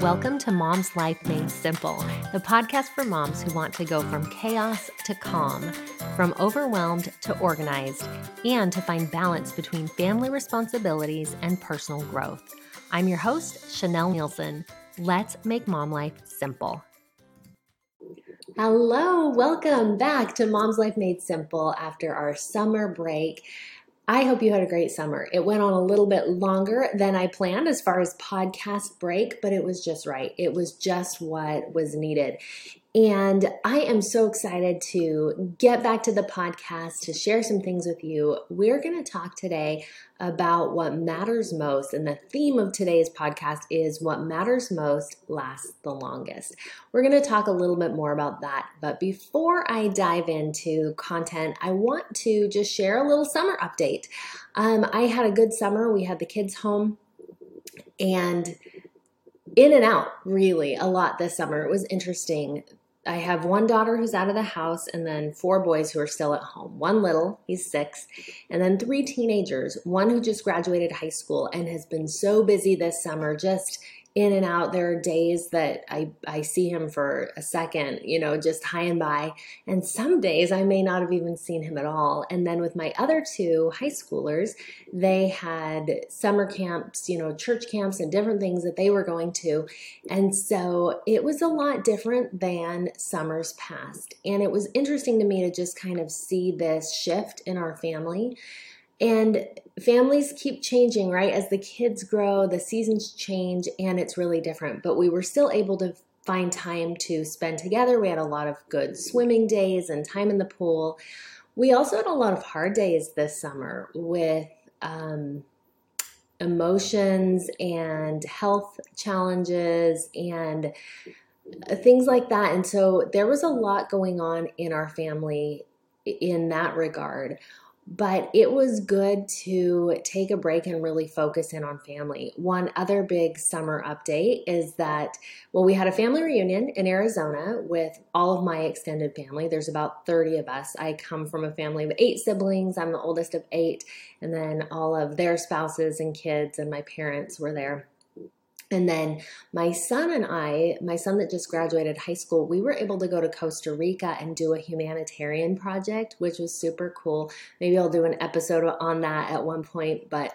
Welcome to Mom's Life Made Simple, the podcast for moms who want to go from chaos to calm, from overwhelmed to organized, and to find balance between family responsibilities and personal growth. I'm your host, Chanelle Neilson. Let's make mom life simple. Hello, welcome back to Mom's Life Made Simple after our summer break. I hope you had a great summer. It went on a little bit longer than I planned as far as podcast break, but it was just right. It was just what was needed. And I am so excited to get back to the podcast to share some things with you. We're going to talk today about what matters most. And the theme of today's podcast is what matters most lasts the longest. We're going to talk a little bit more about that. But before I dive into content, I want to just share a little summer update. Um, I had a good summer. We had the kids home and in and out really a lot this summer. It was interesting. I have one daughter who's out of the house and then four boys who are still at home. One little, he's six, and then three teenagers, one who just graduated high school and has been so busy this summer just in and out. There are days that I, I see him for a second, you know, just hi and bye. And some days I may not have even seen him at all. And then with my other two high schoolers, they had summer camps, you know, church camps and different things that they were going to. And so it was a lot different than summers past. And it was interesting to me to just kind of see this shift in our family. And families keep changing, right? As the kids grow, the seasons change, and it's really different. But we were still able to find time to spend together. We had a lot of good swimming days and time in the pool. We also had a lot of hard days this summer with um, emotions and health challenges and things like that. And so there was a lot going on in our family in that regard but it was good to take a break and really focus in on family. One other big summer update is that, well, we had a family reunion in Arizona with all of my extended family. There's about 30 of us. I come from a family of eight siblings. I'm the oldest of eight, and then all of their spouses and kids and my parents were there. And then my son and I, my son that just graduated high school, we were able to go to Costa Rica and do a humanitarian project, which was super cool. Maybe I'll do an episode on that at one point, but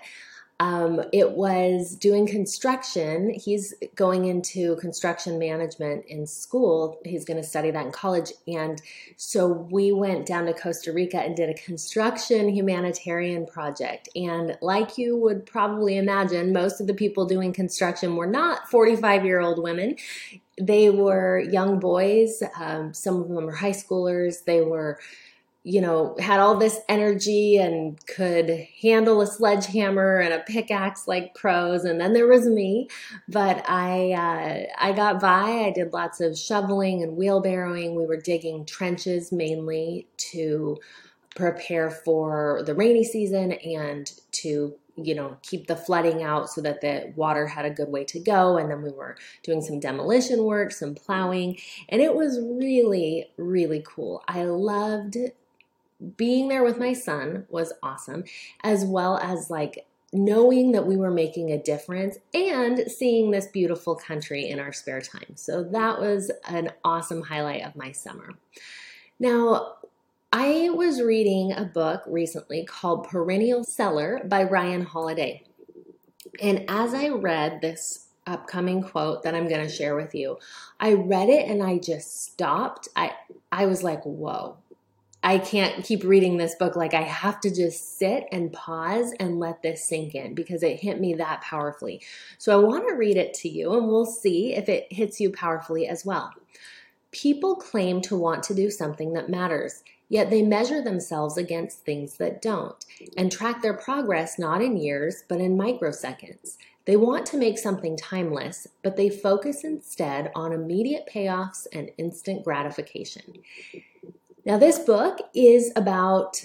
um, it was doing construction. He's going into construction management in school. He's going to study that in college. And so we went down to Costa Rica and did a construction humanitarian project. And like you would probably imagine, most of the people doing construction were not 45 year old women. They were young boys. Um, some of them were high schoolers. They were you know, had all this energy and could handle a sledgehammer and a pickaxe like pros. And then there was me, but I uh, I got by. I did lots of shoveling and wheelbarrowing. We were digging trenches mainly to prepare for the rainy season and to you know keep the flooding out so that the water had a good way to go and then we were doing some demolition work some plowing and it was really really cool i loved being there with my son was awesome, as well as like knowing that we were making a difference and seeing this beautiful country in our spare time. So that was an awesome highlight of my summer. Now, I was reading a book recently called Perennial Seller by Ryan Holiday. And as I read this upcoming quote that I'm going to share with you, I read it and I just stopped. I I was like, "Whoa. I can't keep reading this book. Like, I have to just sit and pause and let this sink in because it hit me that powerfully. So, I want to read it to you and we'll see if it hits you powerfully as well. People claim to want to do something that matters, yet they measure themselves against things that don't and track their progress not in years, but in microseconds. They want to make something timeless, but they focus instead on immediate payoffs and instant gratification. Now, this book is about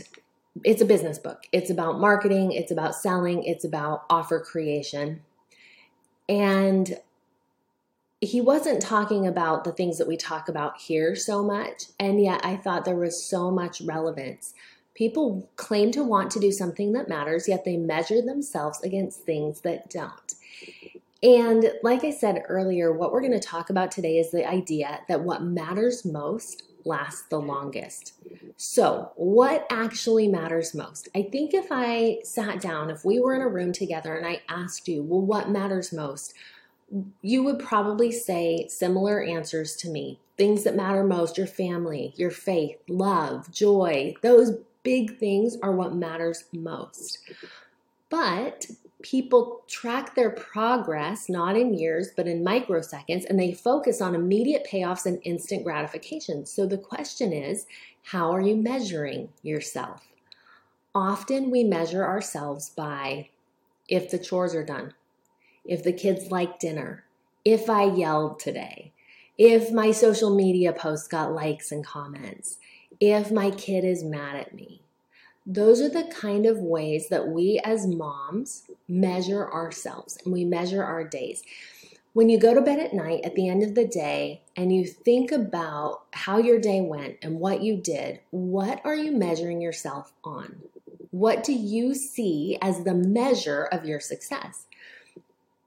it's a business book. It's about marketing, it's about selling, it's about offer creation. And he wasn't talking about the things that we talk about here so much, and yet I thought there was so much relevance. People claim to want to do something that matters, yet they measure themselves against things that don't. And like I said earlier, what we're going to talk about today is the idea that what matters most lasts the longest. So, what actually matters most? I think if I sat down, if we were in a room together and I asked you, well, what matters most? You would probably say similar answers to me. Things that matter most your family, your faith, love, joy, those big things are what matters most. But people track their progress not in years but in microseconds and they focus on immediate payoffs and instant gratification. So the question is, how are you measuring yourself? Often we measure ourselves by if the chores are done, if the kids like dinner, if I yelled today, if my social media post got likes and comments, if my kid is mad at me. Those are the kind of ways that we as moms measure ourselves and we measure our days. When you go to bed at night at the end of the day and you think about how your day went and what you did, what are you measuring yourself on? What do you see as the measure of your success?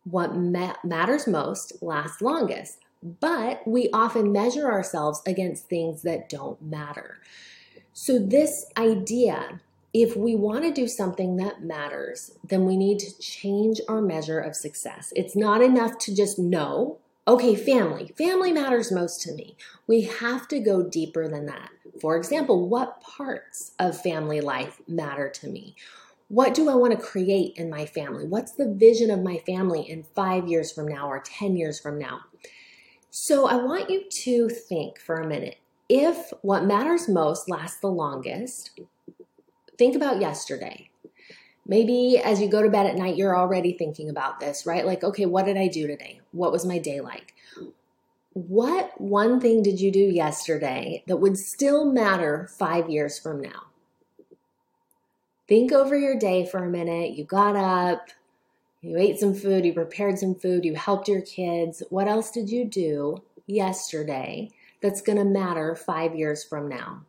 What ma- matters most lasts longest, but we often measure ourselves against things that don't matter. So, this idea if we want to do something that matters, then we need to change our measure of success. It's not enough to just know, okay, family, family matters most to me. We have to go deeper than that. For example, what parts of family life matter to me? What do I want to create in my family? What's the vision of my family in five years from now or 10 years from now? So I want you to think for a minute. If what matters most lasts the longest, think about yesterday. Maybe as you go to bed at night, you're already thinking about this, right? Like, okay, what did I do today? What was my day like? What one thing did you do yesterday that would still matter five years from now? Think over your day for a minute. You got up, you ate some food, you prepared some food, you helped your kids. What else did you do yesterday that's going to matter five years from now?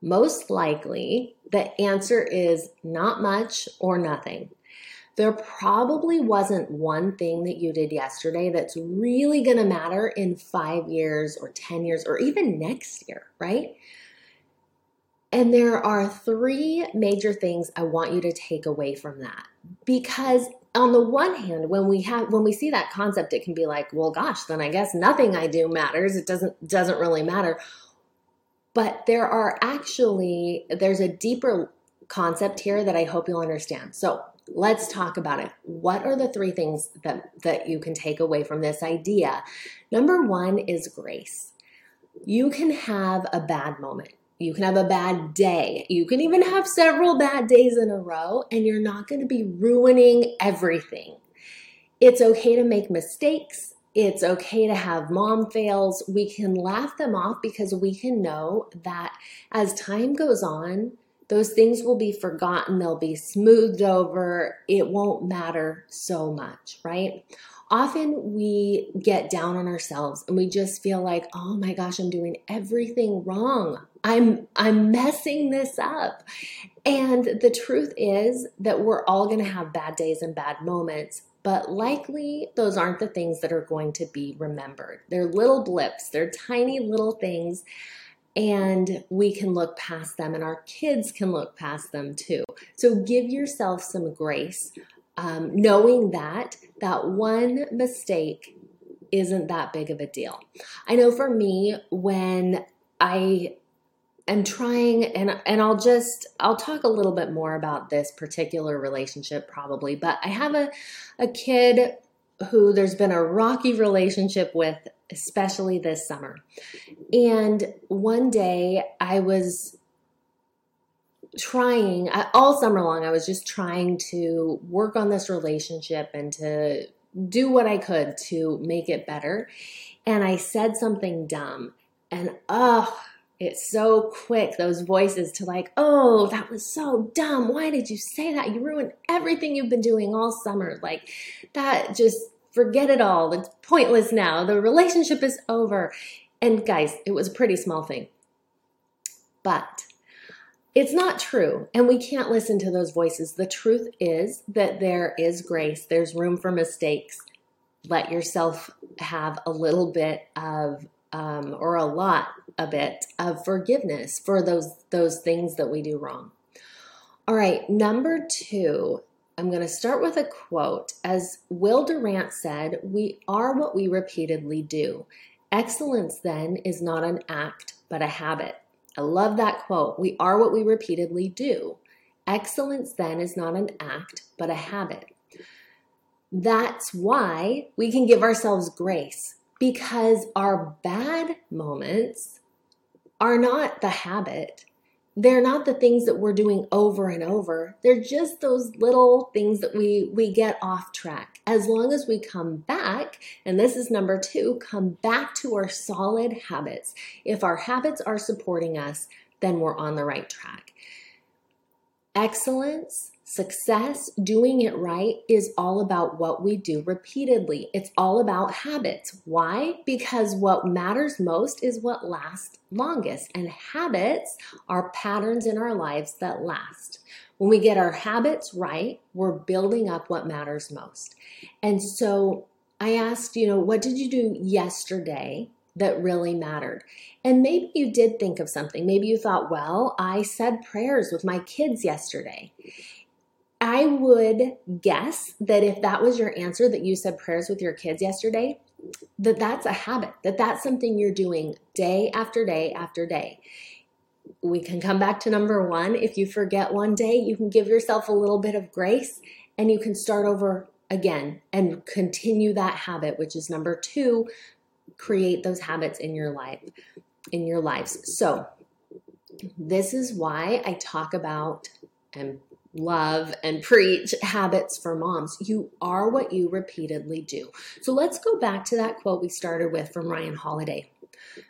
Most likely, the answer is not much or nothing. There probably wasn't one thing that you did yesterday that's really to matter in five years or 10 years or even next year, right? And there are three major things I want you to take away from that. Because on the one hand, when we have when we see that concept, it can be like, well, gosh, then I guess nothing I do matters. It doesn't doesn't really matter. But there are actually, there's a deeper concept here that I hope you'll understand. So let's talk about it. What are the three things that, that you can take away from this idea? Number one is grace. You can have a bad moment. You can have a bad day. You can even have several bad days in a row, and you're not going to be ruining everything. It's okay to make mistakes. It's okay to have mom fails. We can laugh them off because we can know that as time goes on, those things will be forgotten, they'll be smoothed over, it won't matter so much, right? Often we get down on ourselves and we just feel like, "Oh my gosh, I'm doing everything wrong. I'm I'm messing this up." And the truth is that we're all going to have bad days and bad moments, but likely those aren't the things that are going to be remembered. They're little blips, they're tiny little things, and we can look past them, and our kids can look past them too. So give yourself some grace, um, knowing that that one mistake isn't that big of a deal. I know for me, when I am trying and and I'll just I'll talk a little bit more about this particular relationship probably, but I have a a kid who there's been a rocky relationship with especially this summer. And one day I was trying all summer long I was just trying to work on this relationship and to do what I could to make it better. And I said something dumb and oh it's so quick those voices to like oh that was so dumb. Why did you say that? You ruined everything you've been doing all summer. Like that just forget it all. It's pointless now. The relationship is over. And guys it was a pretty small thing. But It's not true, and we can't listen to those voices. The truth is that there is grace, there's room for mistakes. Let yourself have a little bit of, um, or a lot, a bit of forgiveness for those those things that we do wrong. All right, number two, I'm going to start with a quote. As Will Durant said, "We are what we repeatedly do." Excellence then is not an act, but a habit. I love that quote. We are what we repeatedly do. Excellence then is not an act, but a habit. That's why we can give ourselves grace because our bad moments are not the habit, they're not the things that we're doing over and over. They're just those little things that we we get off track. As long as we come back, and this is number 2, come back to our solid habits. If our habits are supporting us, then we're on the right track. Excellence Success, doing it right, is all about what we do repeatedly. It's all about habits. Why? Because what matters most is what lasts longest, and habits are patterns in our lives that last. When we get our habits right, we're building up what matters most. And so I asked, you know, what did you do yesterday that really mattered. And maybe you did think of something. Maybe you thought, well, I said prayers with my kids yesterday. I would guess that if that was your answer that you said prayers with your kids yesterday, that that's a habit, that that's something you're doing day after day after day. We can come back to number one. If you forget one day, you can give yourself a little bit of grace and you can start over again and continue that habit, which is number two, create those habits in your life, in your lives. So, this is why I talk about and love and preach habits for moms. You are what you repeatedly do. So let's go back to that quote we started with from Ryan Holiday.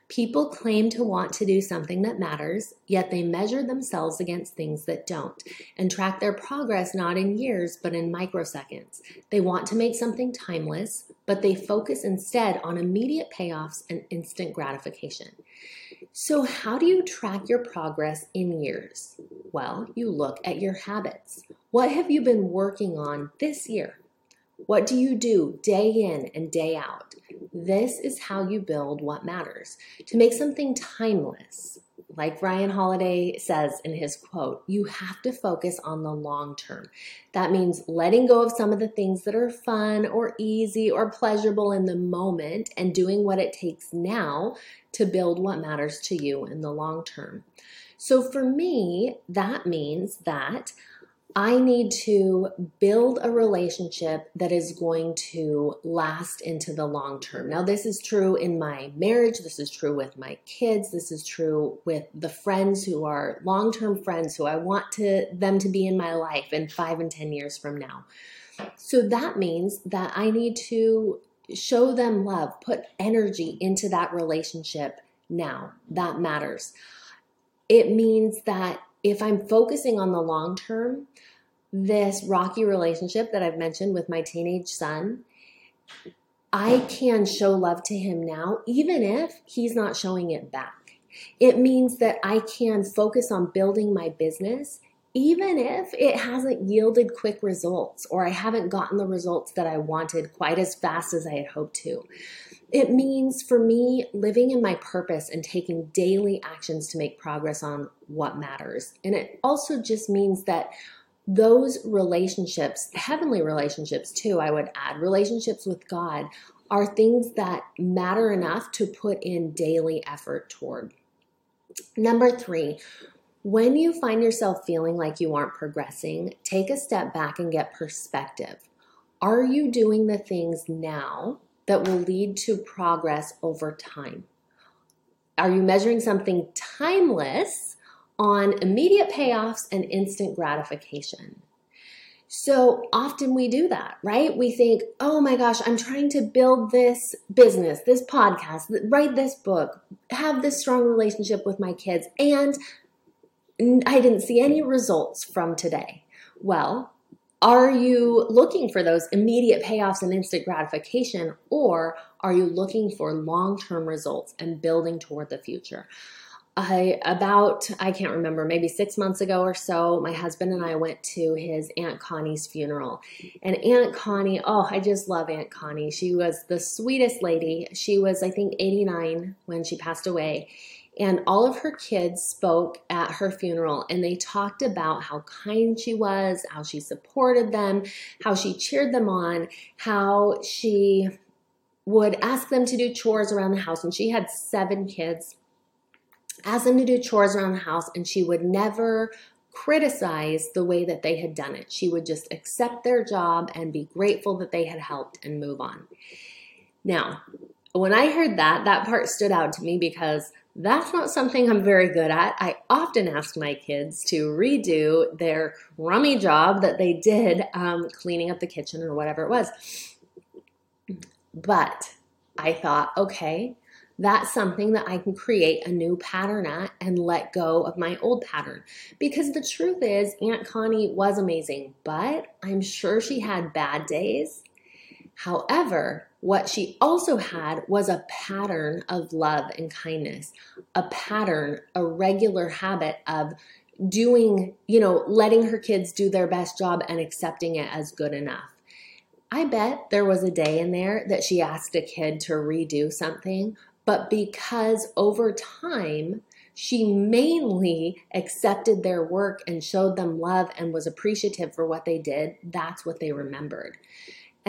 People claim to want to do something that matters, yet they measure themselves against things that don't and track their progress not in years but in microseconds. They want to make something timeless, but they focus instead on immediate payoffs and instant gratification. So, how do you track your progress in years? Well, you look at your habits. What have you been working on this year? What do you do day in and day out? This is how you build what matters. To make something timeless, like Ryan Holiday says in his quote, you have to focus on the long term. That means letting go of some of the things that are fun or easy or pleasurable in the moment and doing what it takes now to build what matters to you in the long term. So for me, that means that I need to build a relationship that is going to last into the long term. Now, this is true in my marriage. This is true with my kids. This is true with the friends who are long term friends who I want to, them to be in my life in five and 10 years from now. So that means that I need to show them love, put energy into that relationship now. That matters. It means that if I'm focusing on the long term, this rocky relationship that I've mentioned with my teenage son, I can show love to him now, even if he's not showing it back. It means that I can focus on building my business, even if it hasn't yielded quick results or I haven't gotten the results that I wanted quite as fast as I had hoped to. It means for me living in my purpose and taking daily actions to make progress on what matters. And it also just means that those relationships, heavenly relationships too, I would add, relationships with God, are things that matter enough to put in daily effort toward. Number three, when you find yourself feeling like you aren't progressing, take a step back and get perspective. Are you doing the things now that will lead to progress over time? Are you measuring something timeless on immediate payoffs and instant gratification. So often we do that, right? We think, oh my gosh, I'm trying to build this business, this podcast, write this book, have this strong relationship with my kids, and I didn't see any results from today. Well, are you looking for those immediate payoffs and instant gratification, or are you looking for long term results and building toward the future? I about I can't remember maybe six months ago or so, my husband and I went to his aunt Connie's funeral, and Aunt Connie, oh, I just love Aunt Connie. She was the sweetest lady. She was I think 89 when she passed away, and all of her kids spoke at her funeral, and they talked about how kind she was, how she supported them, how she cheered them on, how she would ask them to do chores around the house, and she had seven kids ask them to do chores around the house, and she would never criticize the way that they had done it. She would just accept their job and be grateful that they had helped and move on. Now, when I heard that, that part stood out to me because that's not something I'm very good at. I often ask my kids to redo their crummy job that they did um, cleaning up the kitchen or whatever it was. But I thought, okay, that's something that I can create a new pattern at and let go of my old pattern. Because the truth is, Aunt Connie was amazing, but I'm sure she had bad days. However, what she also had was a pattern of love and kindness, a pattern, a regular habit of doing, you know, letting her kids do their best job and accepting it as good enough. I bet there was a day in there that she asked a kid to redo something but because over time, she mainly accepted their work and showed them love and was appreciative for what they did, that's what they remembered.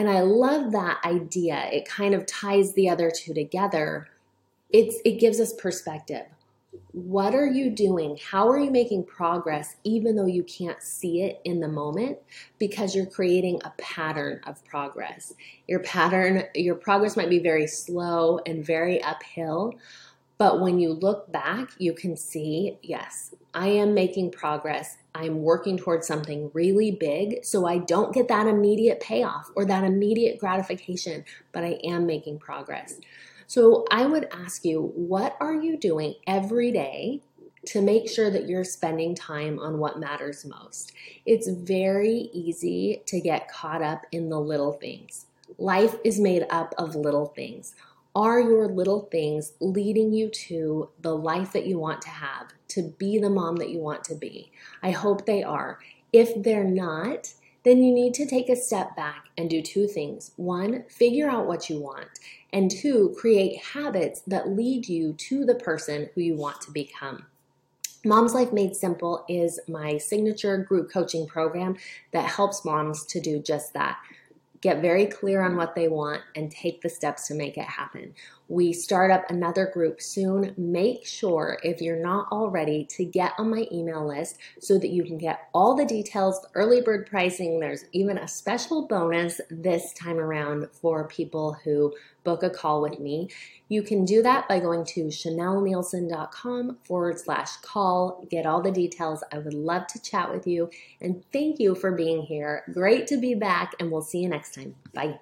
And I love that idea. It kind of ties the other two together. It's it gives us perspective. What are you doing? How are you making progress, even though you can't see it in the moment? Because you're creating a pattern of progress. Your pattern, your progress might be very slow and very uphill, but when you look back, you can see, yes, I am making progress. I'm working towards something really big. So I don't get that immediate payoff or that immediate gratification, but I am making progress. So I would ask you, what are you doing every day to make sure that you're spending time on what matters most? It's very easy to get caught up in the little things. Life is made up of little things. Are your little things leading you to the life that you want to have, to be the mom that you want to be? I hope they are. If they're not, then you need to take a step back and do two things. One, figure out what you want, and two, create habits that lead you to the person who you want to become. Mom's Life Made Simple is my signature group coaching program that helps moms to do just that get very clear on what they want, and take the steps to make it happen. We start up another group soon. Make sure, if you're not already, to get on my email list so that you can get all the details, the early bird pricing. There's even a special bonus this time around for people who book a call with me. You can do that by going to chanelleneilson.com forward slash call. Get all the details. I would love to chat with you. And thank you for being here. Great to be back, and we'll see you next time. Bye.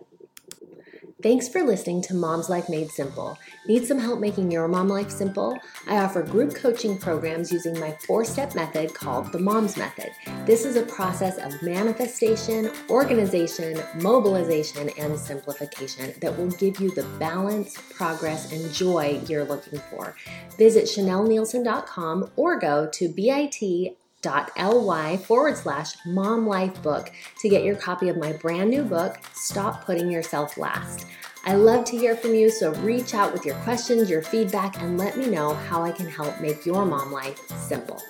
Thanks for listening to Mom's Life Made Simple. Need some help making your mom life simple? I offer group coaching programs using my four step method called the Mom's Method. This is a process of manifestation, organization, mobilization, and simplification that will give you the balance, progress, and joy you're looking for. Visit chanelleneilson.com or go to bit ly forward slash mom life book to get your copy of my brand new book, Stop Putting Yourself Last. I love to hear from you, so reach out with your questions, your feedback, and let me know how I can help make your mom life simple.